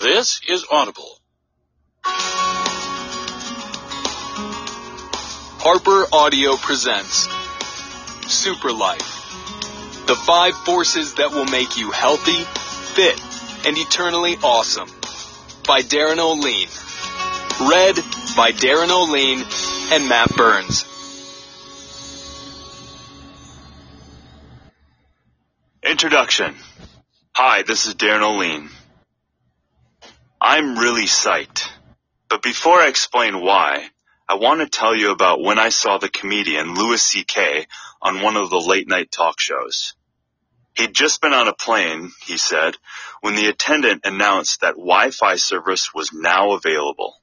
This is Audible. Harper Audio presents Super Life. The five forces that will make you healthy, fit, and eternally awesome. By Darin Olien. Read by Darin Olien and Matt Burns. Introduction. Hi, this is Darin Olien. I'm really psyched. But before I explain why, I want to tell you about when I saw the comedian Louis C.K. on one of the late night talk shows. He'd just been on a plane, he said, when the attendant announced that Wi-Fi service was now available.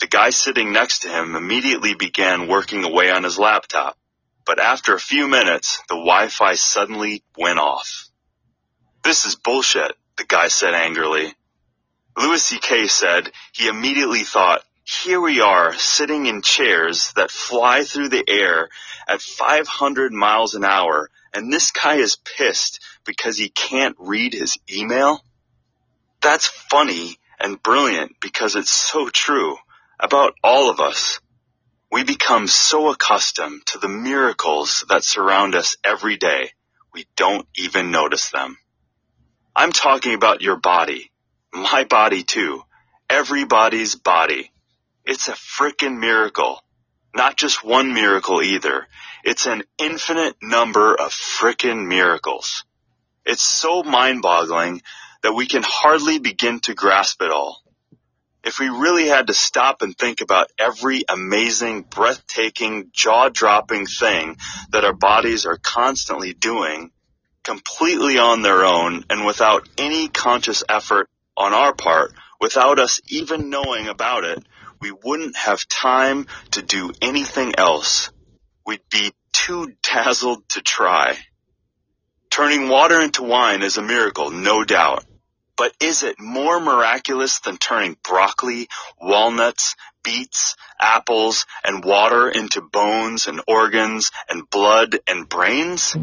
The guy sitting next to him immediately began working away on his laptop, but after a few minutes, the Wi-Fi suddenly went off. This is bullshit, the guy said angrily. Louis C.K. said he immediately thought, here we are sitting in chairs that fly through the air at 500 miles an hour and this guy is pissed because he can't read his email? That's funny and brilliant because it's so true about all of us. We become so accustomed to the miracles that surround us every day, we don't even notice them. I'm talking about your body, my body too, everybody's body. It's a frickin' miracle. Not just one miracle either. It's an infinite number of frickin' miracles. It's so mind-boggling that we can hardly begin to grasp it all. If we really had to stop and think about every amazing, breathtaking, jaw-dropping thing that our bodies are constantly doing, completely on their own and without any conscious effort on our part, without us even knowing about it, we wouldn't have time to do anything else. We'd be too dazzled to try. Turning water into wine is a miracle, no doubt. But is it more miraculous than turning broccoli, walnuts, beets, apples, and water into bones and organs and blood and brains?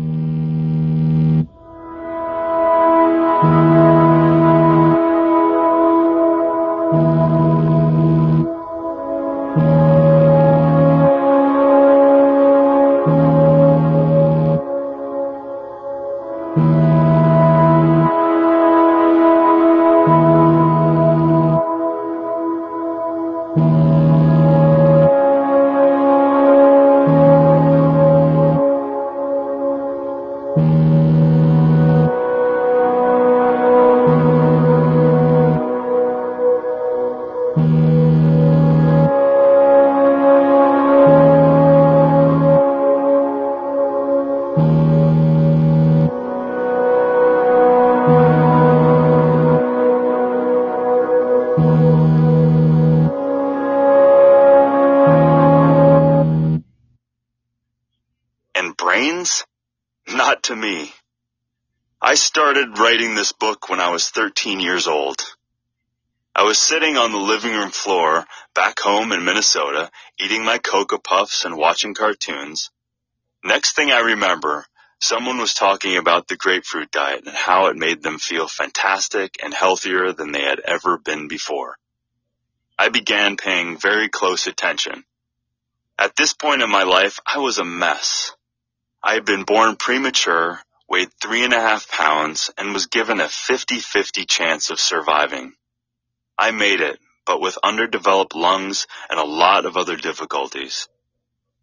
I was sitting on the living room floor back home in Minnesota, eating my Cocoa Puffs and watching cartoons. Next thing I remember, someone was talking about the grapefruit diet and how it made them feel fantastic and healthier than they had ever been before. I began paying very close attention. At this point in my life, I was a mess. I had been born premature, weighed three and a half pounds, and was given a 50-50 chance of surviving. I made it, but with underdeveloped lungs and a lot of other difficulties.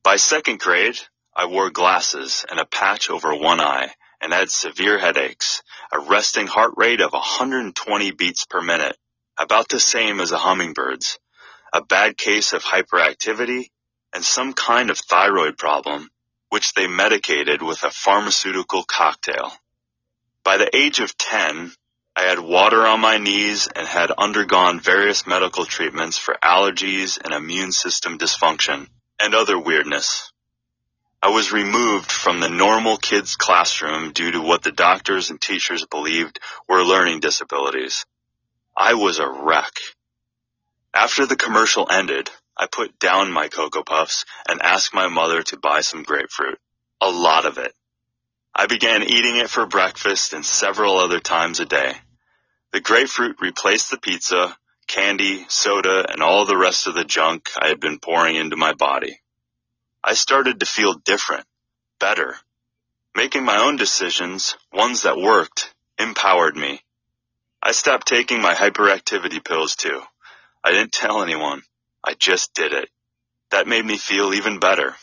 By second grade, I wore glasses and a patch over one eye and had severe headaches, a resting heart rate of 120 beats per minute, about the same as a hummingbird's, a bad case of hyperactivity, and some kind of thyroid problem, which they medicated with a pharmaceutical cocktail. By the age of 10, I had water on my knees and had undergone various medical treatments for allergies and immune system dysfunction and other weirdness. I was removed from the normal kids classroom due to what the doctors and teachers believed were learning disabilities. I was a wreck. After the commercial ended, I put down my Cocoa Puffs and asked my mother to buy some grapefruit. A lot of it. I began eating it for breakfast and several other times a day. The grapefruit replaced the pizza, candy, soda, and all the rest of the junk I had been pouring into my body. I started to feel different, better. Making my own decisions, ones that worked, empowered me. I stopped taking my hyperactivity pills too. I didn't tell anyone. I just did it. That made me feel even better,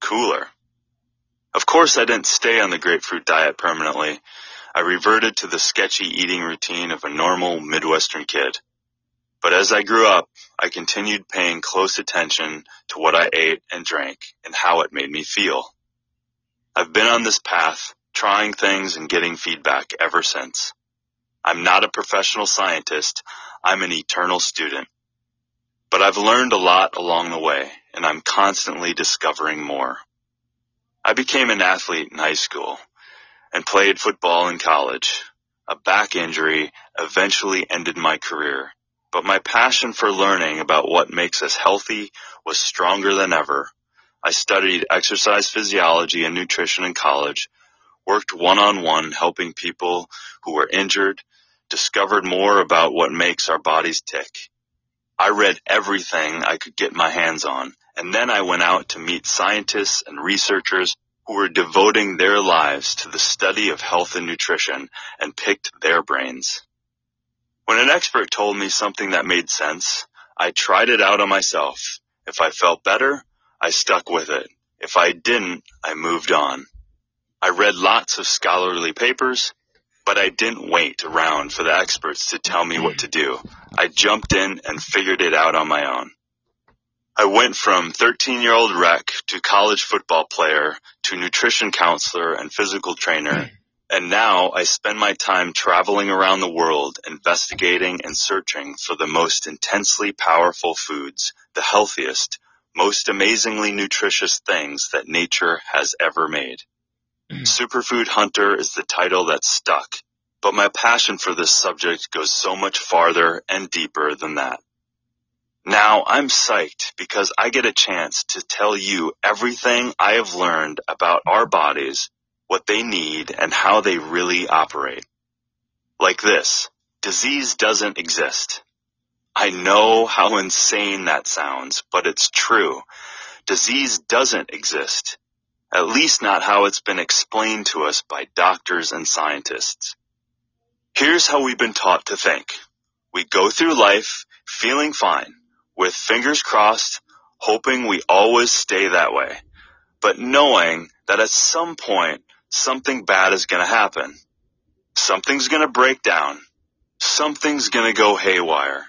cooler. Of course, I didn't stay on the grapefruit diet permanently. I reverted to the sketchy eating routine of a normal Midwestern kid. But as I grew up, I continued paying close attention to what I ate and drank and how it made me feel. I've been on this path, trying things and getting feedback ever since. I'm not a professional scientist. I'm an eternal student. But I've learned a lot along the way, and I'm constantly discovering more. I became an athlete in high school and played football in college. A back injury eventually ended my career, but my passion for learning about what makes us healthy was stronger than ever. I studied exercise physiology and nutrition in college, worked one-on-one helping people who were injured, discovered more about what makes our bodies tick. I read everything I could get my hands on and then I went out to meet scientists and researchers who were devoting their lives to the study of health and nutrition and picked their brains. When an expert told me something that made sense, I tried it out on myself. If I felt better, I stuck with it. If I didn't, I moved on. I read lots of scholarly papers, but I didn't wait around for the experts to tell me what to do. I jumped in and figured it out on my own. I went from 13 year old wreck to college football player to nutrition counselor and physical trainer. Hmm. And now I spend my time traveling around the world investigating and searching for the most intensely powerful foods, the healthiest, most amazingly nutritious things that nature has ever made. Hmm. Superfood Hunter is the title that stuck, but my passion for this subject goes so much farther and deeper than that. Now I'm psyched because I get a chance to tell you everything I have learned about our bodies, what they need, and how they really operate. Like this, disease doesn't exist. I know how insane that sounds, but it's true. Disease doesn't exist. At least not how it's been explained to us by doctors and scientists. Here's how we've been taught to think. We go through life feeling fine with fingers crossed, hoping we always stay that way, but knowing that at some point something bad is going to happen. Something's going to break down. Something's going to go haywire.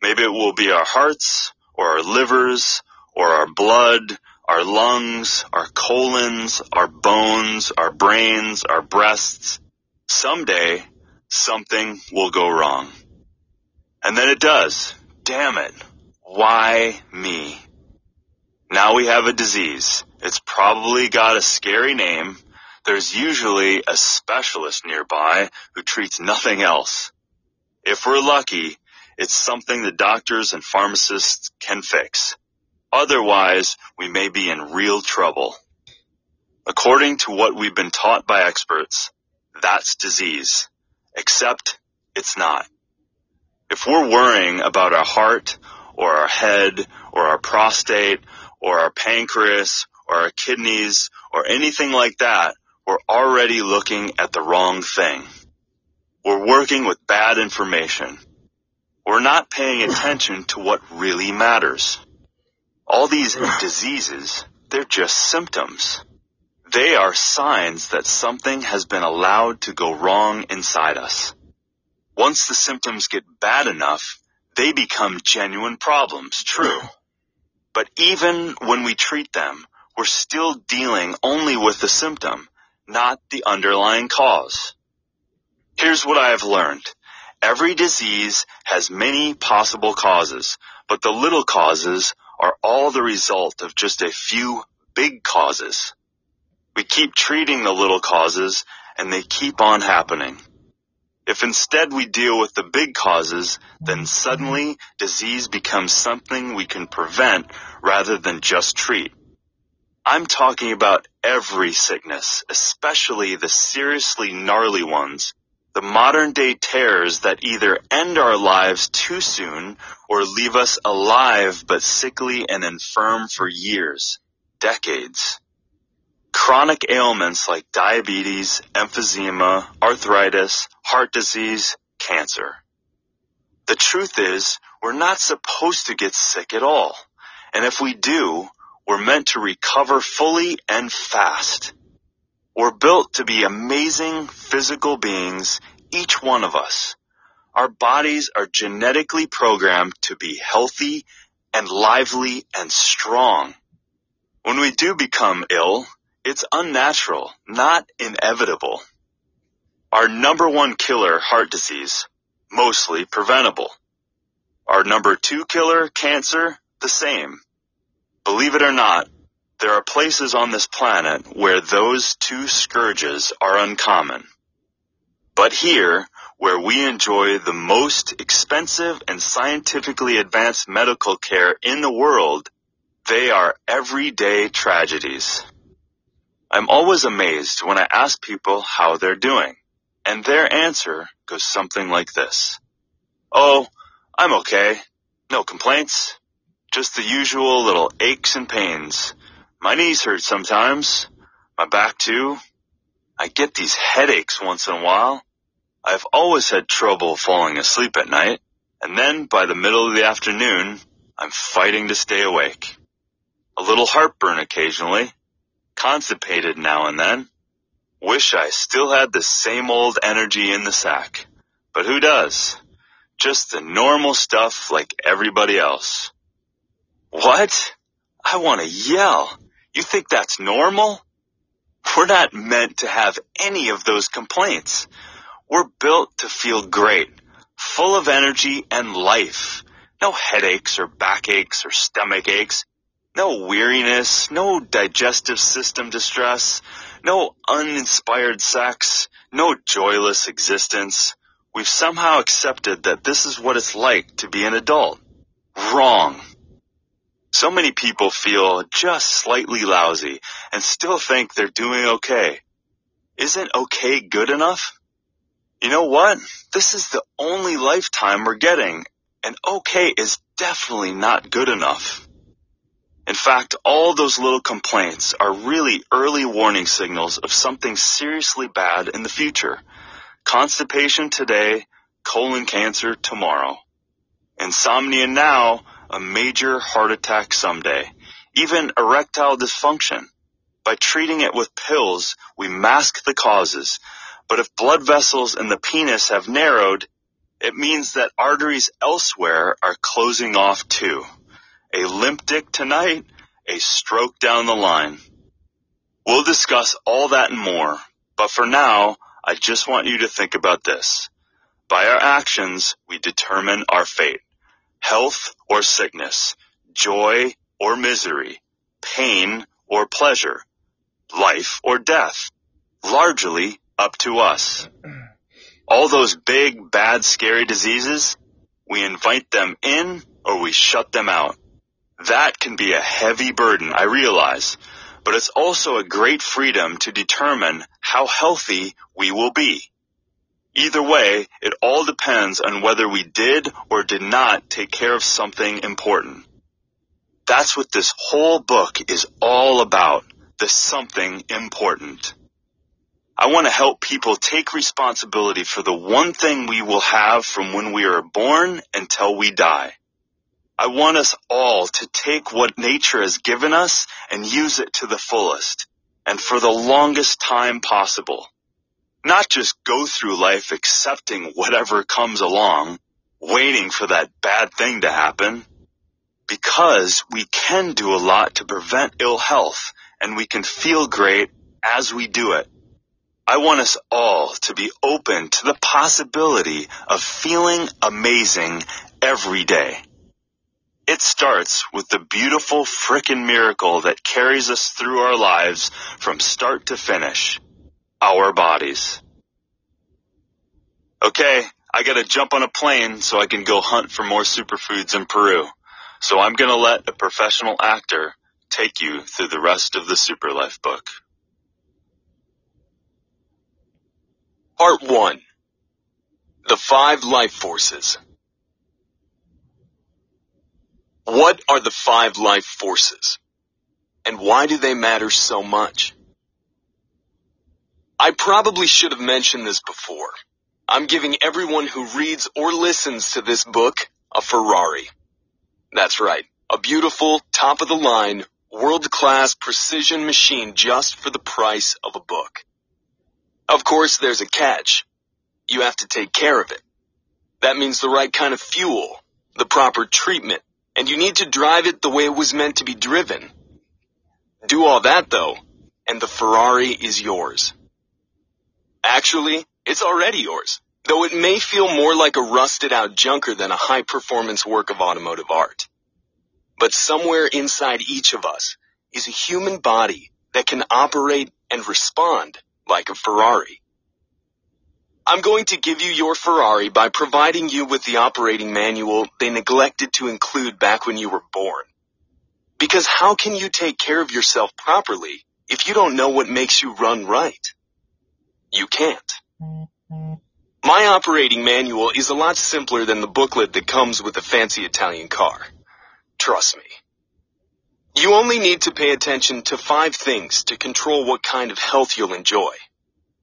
Maybe it will be our hearts or our livers or our blood, our lungs, our colons, our bones, our brains, our breasts. Someday something will go wrong. And then it does. Damn it. Why me? Now we have a disease. It's probably got a scary name. There's usually a specialist nearby who treats nothing else. If we're lucky, it's something the doctors and pharmacists can fix. Otherwise, we may be in real trouble. According to what we've been taught by experts, that's disease. Except it's not. If we're worrying about our heart or our head or our prostate or our pancreas or our kidneys or anything like that, we're already looking at the wrong thing. We're working with bad information. We're not paying attention to what really matters. All these diseases, they're just symptoms. They are signs that something has been allowed to go wrong inside us. Once the symptoms get bad enough, they become genuine problems, true. But even when we treat them, we're still dealing only with the symptom, not the underlying cause. Here's what I have learned. Every disease has many possible causes, but the little causes are all the result of just a few big causes. We keep treating the little causes and they keep on happening. If instead we deal with the big causes, then suddenly disease becomes something we can prevent rather than just treat. I'm talking about every sickness, especially the seriously gnarly ones, the modern day terrors that either end our lives too soon or leave us alive but sickly and infirm for years, decades. Chronic ailments like diabetes, emphysema, arthritis, heart disease, cancer. The truth is, we're not supposed to get sick at all. And if we do, we're meant to recover fully and fast. We're built to be amazing physical beings, each one of us. Our bodies are genetically programmed to be healthy and lively and strong. When we do become ill, it's unnatural, not inevitable. Our number one killer, heart disease, mostly preventable. Our number two killer, cancer, the same. Believe it or not, there are places on this planet where those two scourges are uncommon. But here, where we enjoy the most expensive and scientifically advanced medical care in the world, they are everyday tragedies. I'm always amazed when I ask people how they're doing, and their answer goes something like this. Oh, I'm okay. No complaints. Just the usual little aches and pains. My knees hurt sometimes. My back too. I get these headaches once in a while. I've always had trouble falling asleep at night. And then by the middle of the afternoon, I'm fighting to stay awake. A little heartburn occasionally. Constipated now and then. Wish I still had the same old energy in the sack. But who does? Just the normal stuff like everybody else. What? I want to yell. You think that's normal? We're not meant to have any of those complaints. We're built to feel great, full of energy and life. No headaches or backaches or stomach aches. No weariness, no digestive system distress, no uninspired sex, no joyless existence. We've somehow accepted that this is what it's like to be an adult. Wrong. So many people feel just slightly lousy and still think they're doing okay. Isn't okay good enough? You know what? This is the only lifetime we're getting, and okay is definitely not good enough. In fact, all those little complaints are really early warning signals of something seriously bad in the future. Constipation today, colon cancer tomorrow. Insomnia now, a major heart attack someday, even erectile dysfunction. By treating it with pills, we mask the causes. But if blood vessels in the penis have narrowed, it means that arteries elsewhere are closing off too. A limp dick tonight, a stroke down the line. We'll discuss all that and more, but for now, I just want you to think about this. By our actions, we determine our fate health or sickness, joy or misery, pain or pleasure, life or death, largely up to us. All those big, bad, scary diseases, we invite them in or we shut them out. That can be a heavy burden, I realize, but it's also a great freedom to determine how healthy we will be. Either way, it all depends on whether we did or did not take care of something important. That's what this whole book is all about, the something important. I want to help people take responsibility for the one thing we will have from when we are born until we die. I want us all to take what nature has given us and use it to the fullest and for the longest time possible not just go through life accepting whatever comes along, waiting for that bad thing to happen, because we can do a lot to prevent ill health and we can feel great as we do it. I want us all to be open to the possibility of feeling amazing every day. It starts with the beautiful frickin' miracle that carries us through our lives from start to finish our bodies. Okay, I gotta jump on a plane so I can go hunt for more superfoods in Peru. So I'm gonna let a professional actor take you through the rest of the Super Life book. Part 1. The five life forces. What are the five life forces? And why do they matter so much? I probably should have mentioned this before. I'm giving everyone who reads or listens to this book a Ferrari. That's right. A beautiful, top of the line, world class precision machine just for the price of a book. Of course, there's a catch. You have to take care of it. That means the right kind of fuel, the proper treatment, and you need to drive it the way it was meant to be driven. Do all that though, and the Ferrari is yours. Actually, it's already yours, though it may feel more like a rusted out junker than a high performance work of automotive art. But somewhere inside each of us is a human body that can operate and respond like a Ferrari. I'm going to give you your Ferrari by providing you with the operating manual they neglected to include back when you were born. Because how can you take care of yourself properly if you don't know what makes you run right? You can't. My operating manual is a lot simpler than the booklet that comes with a fancy Italian car. Trust me. You only need to pay attention to five things to control what kind of health you'll enjoy.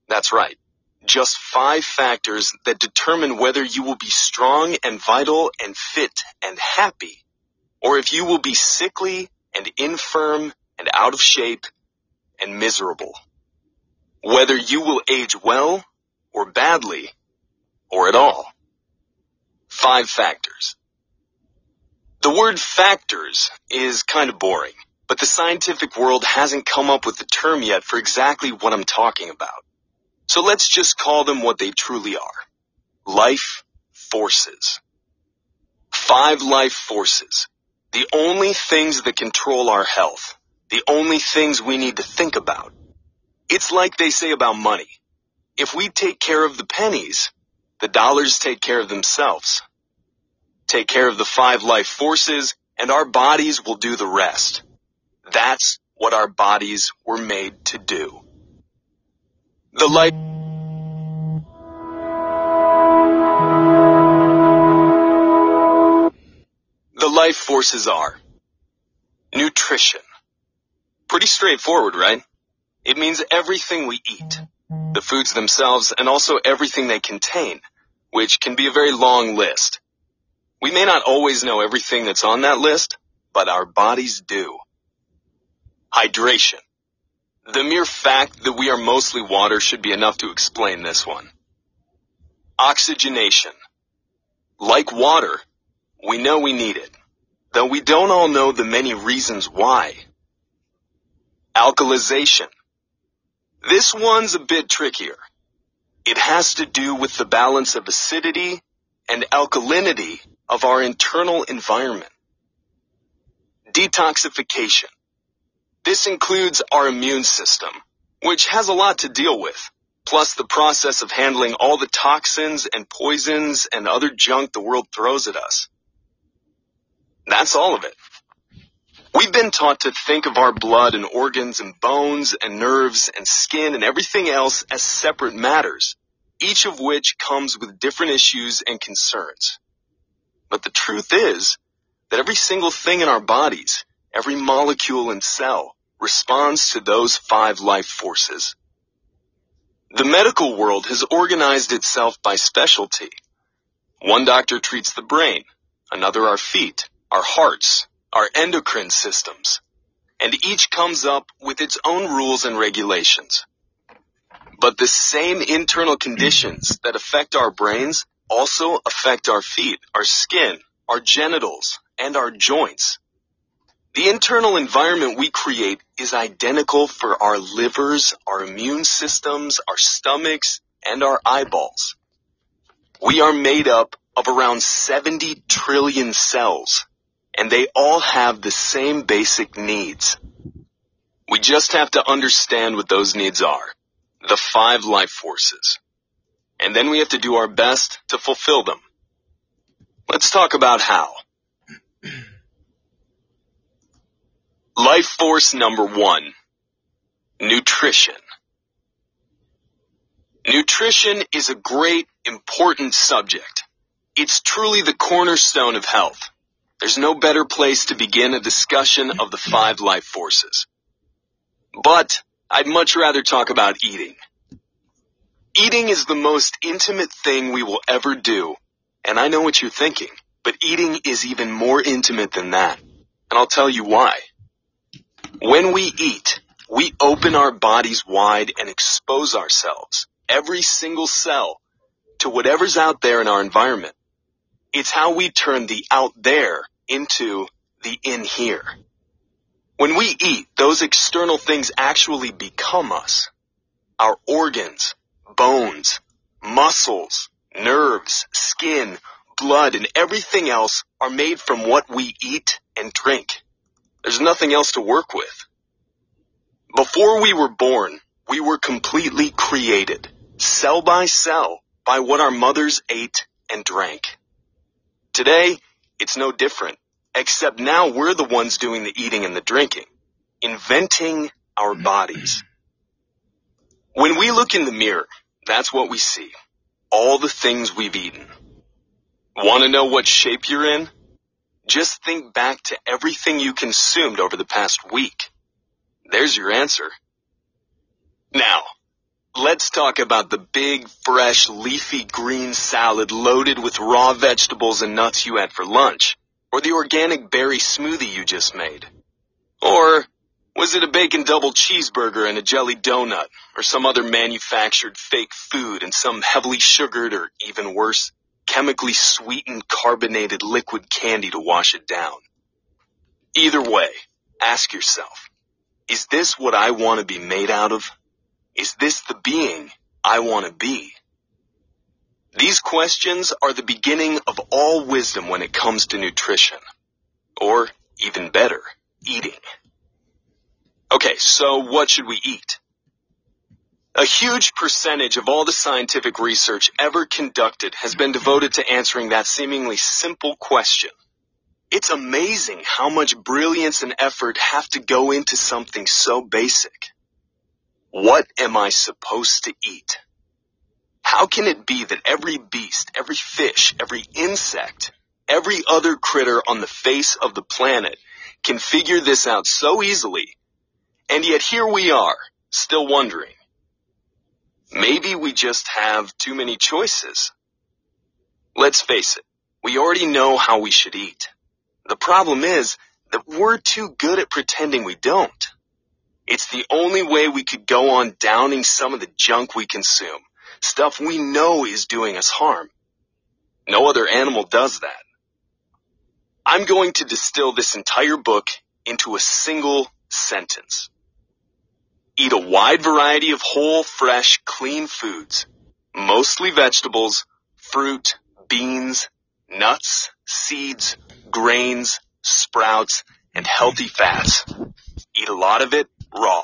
That's right. Just five factors that determine whether you will be strong and vital and fit and happy, or if you will be sickly and infirm and out of shape and miserable. Whether you will age well or badly or at all. Five factors. The word factors is kind of boring, but the scientific world hasn't come up with the term yet for exactly what I'm talking about. So let's just call them what they truly are. Life forces. Five life forces. The only things that control our health. The only things we need to think about. It's like they say about money. If we take care of the pennies, the dollars take care of themselves take care of the five life forces, and our bodies will do the rest. That's what our bodies were made to do. The life The life forces are nutrition. Pretty straightforward, right? It means everything we eat. The foods themselves and also everything they contain, which can be a very long list. We may not always know everything that's on that list, but our bodies do. Hydration. The mere fact that we are mostly water should be enough to explain this one. Oxygenation. Like water, we know we need it, though we don't all know the many reasons why. Alkalization. This one's a bit trickier. It has to do with the balance of acidity and alkalinity of our internal environment. Detoxification. This includes our immune system, which has a lot to deal with, plus the process of handling all the toxins and poisons and other junk the world throws at us. That's all of it. We've been taught to think of our blood and organs and bones and nerves and skin and everything else as separate matters, each of which comes with different issues and concerns. But the truth is that every single thing in our bodies, every molecule and cell responds to those five life forces. The medical world has organized itself by specialty. One doctor treats the brain, another our feet, our hearts, our endocrine systems, and each comes up with its own rules and regulations. But the same internal conditions that affect our brains also affect our feet, our skin, our genitals, and our joints. The internal environment we create is identical for our livers, our immune systems, our stomachs, and our eyeballs. We are made up of around 70 trillion cells, and they all have the same basic needs. We just have to understand what those needs are. The five life forces and then we have to do our best to fulfill them. Let's talk about how. Life force number one, nutrition. Nutrition is a great important subject. It's truly the cornerstone of health. There's no better place to begin a discussion of the five life forces. But I'd much rather talk about eating. Eating is the most intimate thing we will ever do. And I know what you're thinking, but eating is even more intimate than that. And I'll tell you why. When we eat, we open our bodies wide and expose ourselves, every single cell, to whatever's out there in our environment. It's how we turn the out there into the in here. When we eat, those external things actually become us. Our organs, bones, muscles, nerves, skin, blood, and everything else are made from what we eat and drink. There's nothing else to work with. Before we were born, we were completely created, cell by cell, by what our mothers ate and drank. Today, it's no different, except now we're the ones doing the eating and the drinking, inventing our bodies. When we look in the mirror, that's what we see. All the things we've eaten. Want to know what shape you're in? Just think back to everything you consumed over the past week. There's your answer. Now, let's talk about the big, fresh, leafy green salad loaded with raw vegetables and nuts you had for lunch. Or the organic berry smoothie you just made. Or was it a bacon double cheeseburger and a jelly donut? Or some other manufactured fake food and some heavily sugared or even worse, chemically sweetened carbonated liquid candy to wash it down? Either way, ask yourself, is this what I want to be made out of? Is this the being I want to be? These questions are the beginning of all wisdom when it comes to nutrition. Or, even better, eating. Okay, so what should we eat? A huge percentage of all the scientific research ever conducted has been devoted to answering that seemingly simple question. It's amazing how much brilliance and effort have to go into something so basic. What am I supposed to eat? How can it be that every beast, every fish, every insect, every other critter on the face of the planet can figure this out so easily, and yet here we are, still wondering. Maybe we just have too many choices. Let's face it, we already know how we should eat. The problem is that we're too good at pretending we don't. It's the only way we could go on downing some of the junk we consume, stuff we know is doing us harm. No other animal does that. I'm going to distill this entire book into a single sentence. Eat a wide variety of whole, fresh, clean foods, mostly vegetables, fruit, beans, nuts, seeds, grains, sprouts, and healthy fats. Eat a lot of it raw.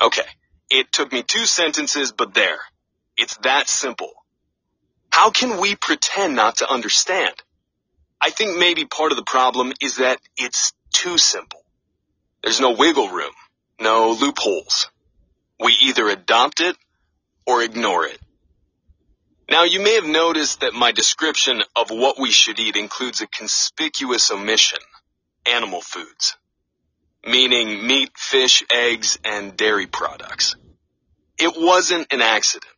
Okay, it took me two sentences, but there. It's that simple. How can we pretend not to understand? I think maybe part of the problem is that it's too simple. There's no wiggle room, no loopholes. We either adopt it or ignore it. Now you may have noticed that my description of what we should eat includes a conspicuous omission. Animal foods. Meaning meat, fish, eggs, and dairy products. It wasn't an accident.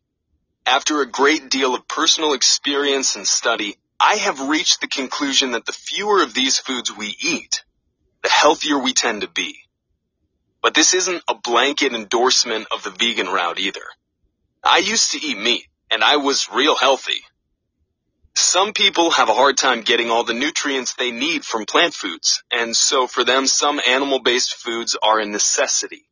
After a great deal of personal experience and study, I have reached the conclusion that the fewer of these foods we eat, the healthier we tend to be. But this isn't a blanket endorsement of the vegan route either. I used to eat meat and I was real healthy. Some people have a hard time getting all the nutrients they need from plant foods, and so for them some animal-based foods are a necessity.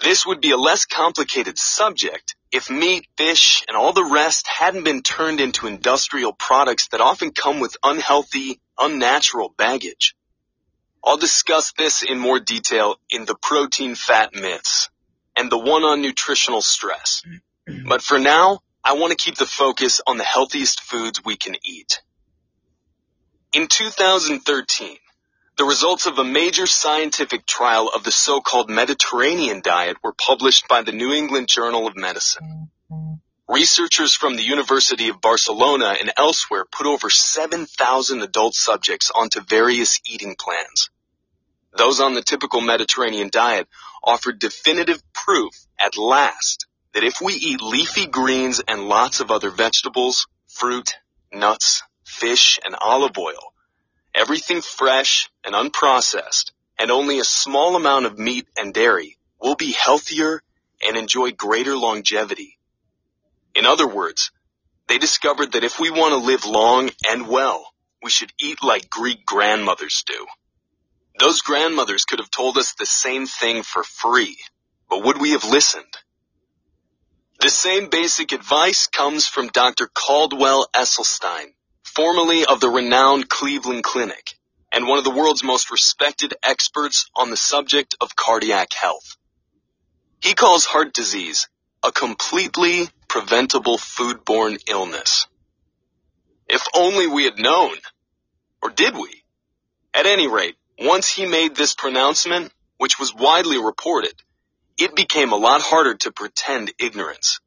This would be a less complicated subject if meat, fish, and all the rest hadn't been turned into industrial products that often come with unhealthy, unnatural baggage. I'll discuss this in more detail in the protein fat myths and the one on nutritional stress. But for now, I want to keep the focus on the healthiest foods we can eat. In 2013, the results of a major scientific trial of the so-called Mediterranean diet were published by the New England Journal of Medicine. Researchers from the University of Barcelona and elsewhere put over 7,000 adult subjects onto various eating plans. Those on the typical Mediterranean diet offered definitive proof at last that if we eat leafy greens and lots of other vegetables, fruit, nuts, fish, and olive oil, everything fresh and unprocessed, and only a small amount of meat and dairy, we'll be healthier and enjoy greater longevity. In other words, they discovered that if we want to live long and well, we should eat like Greek grandmothers do. Those grandmothers could have told us the same thing for free, but would we have listened? The same basic advice comes from Dr. Caldwell Esselstyn, formerly of the renowned Cleveland Clinic, and one of the world's most respected experts on the subject of cardiac health. He calls heart disease a completely preventable foodborne illness. If only we had known. Or did we? At any rate, once he made this pronouncement, which was widely reported, it became a lot harder to pretend ignorance.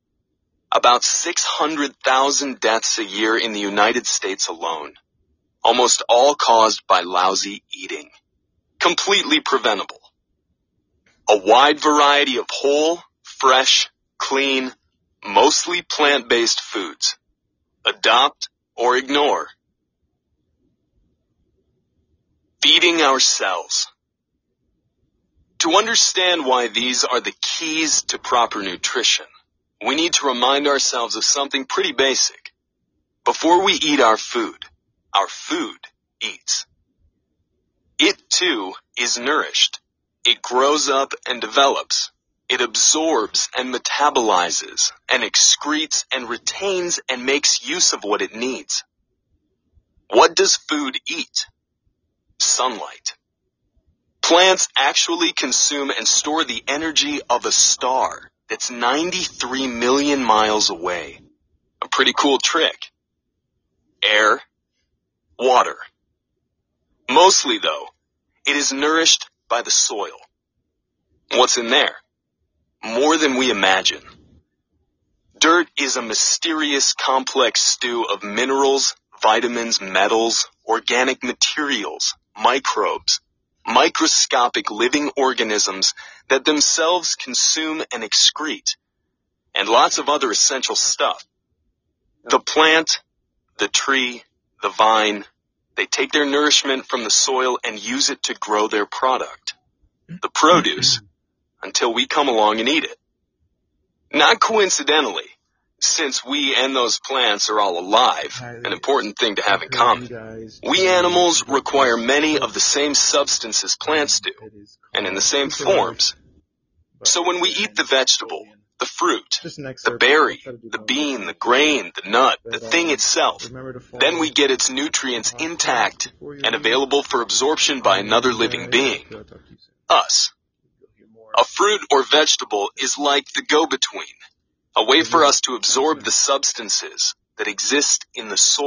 About 600,000 deaths a year in the United States alone. Almost all caused by lousy eating. Completely preventable. A wide variety of whole, fresh, clean, mostly plant-based foods. Adopt or ignore. Feeding ourselves. To understand why these are the keys to proper nutrition, we need to remind ourselves of something pretty basic. Before we eat our food, our food eats. It too is nourished. It grows up and develops. It absorbs and metabolizes and excretes and retains and makes use of what it needs. What does food eat? Sunlight. Plants actually consume and store the energy of a star that's 93 million miles away. A pretty cool trick. Air, water. Mostly though, it is nourished by the soil. What's in there? More than we imagine. Dirt is a mysterious complex stew of minerals, vitamins, metals, organic materials, microbes, microscopic living organisms that themselves consume and excrete, and lots of other essential stuff. The plant, the tree, the vine, they take their nourishment from the soil and use it to grow their product. The produce, until we come along and eat it. Not coincidentally, since we and those plants are all alive, an important thing to have in common, we animals require many of the same substances plants do, and in the same forms. So when we eat the vegetable, the fruit, the berry, the bean, the grain, the nut, the thing itself, then we get its nutrients intact and available for absorption by another living being, us. A fruit or vegetable is like the go-between, a way for mm-hmm. us to absorb the substances that exist in the soil.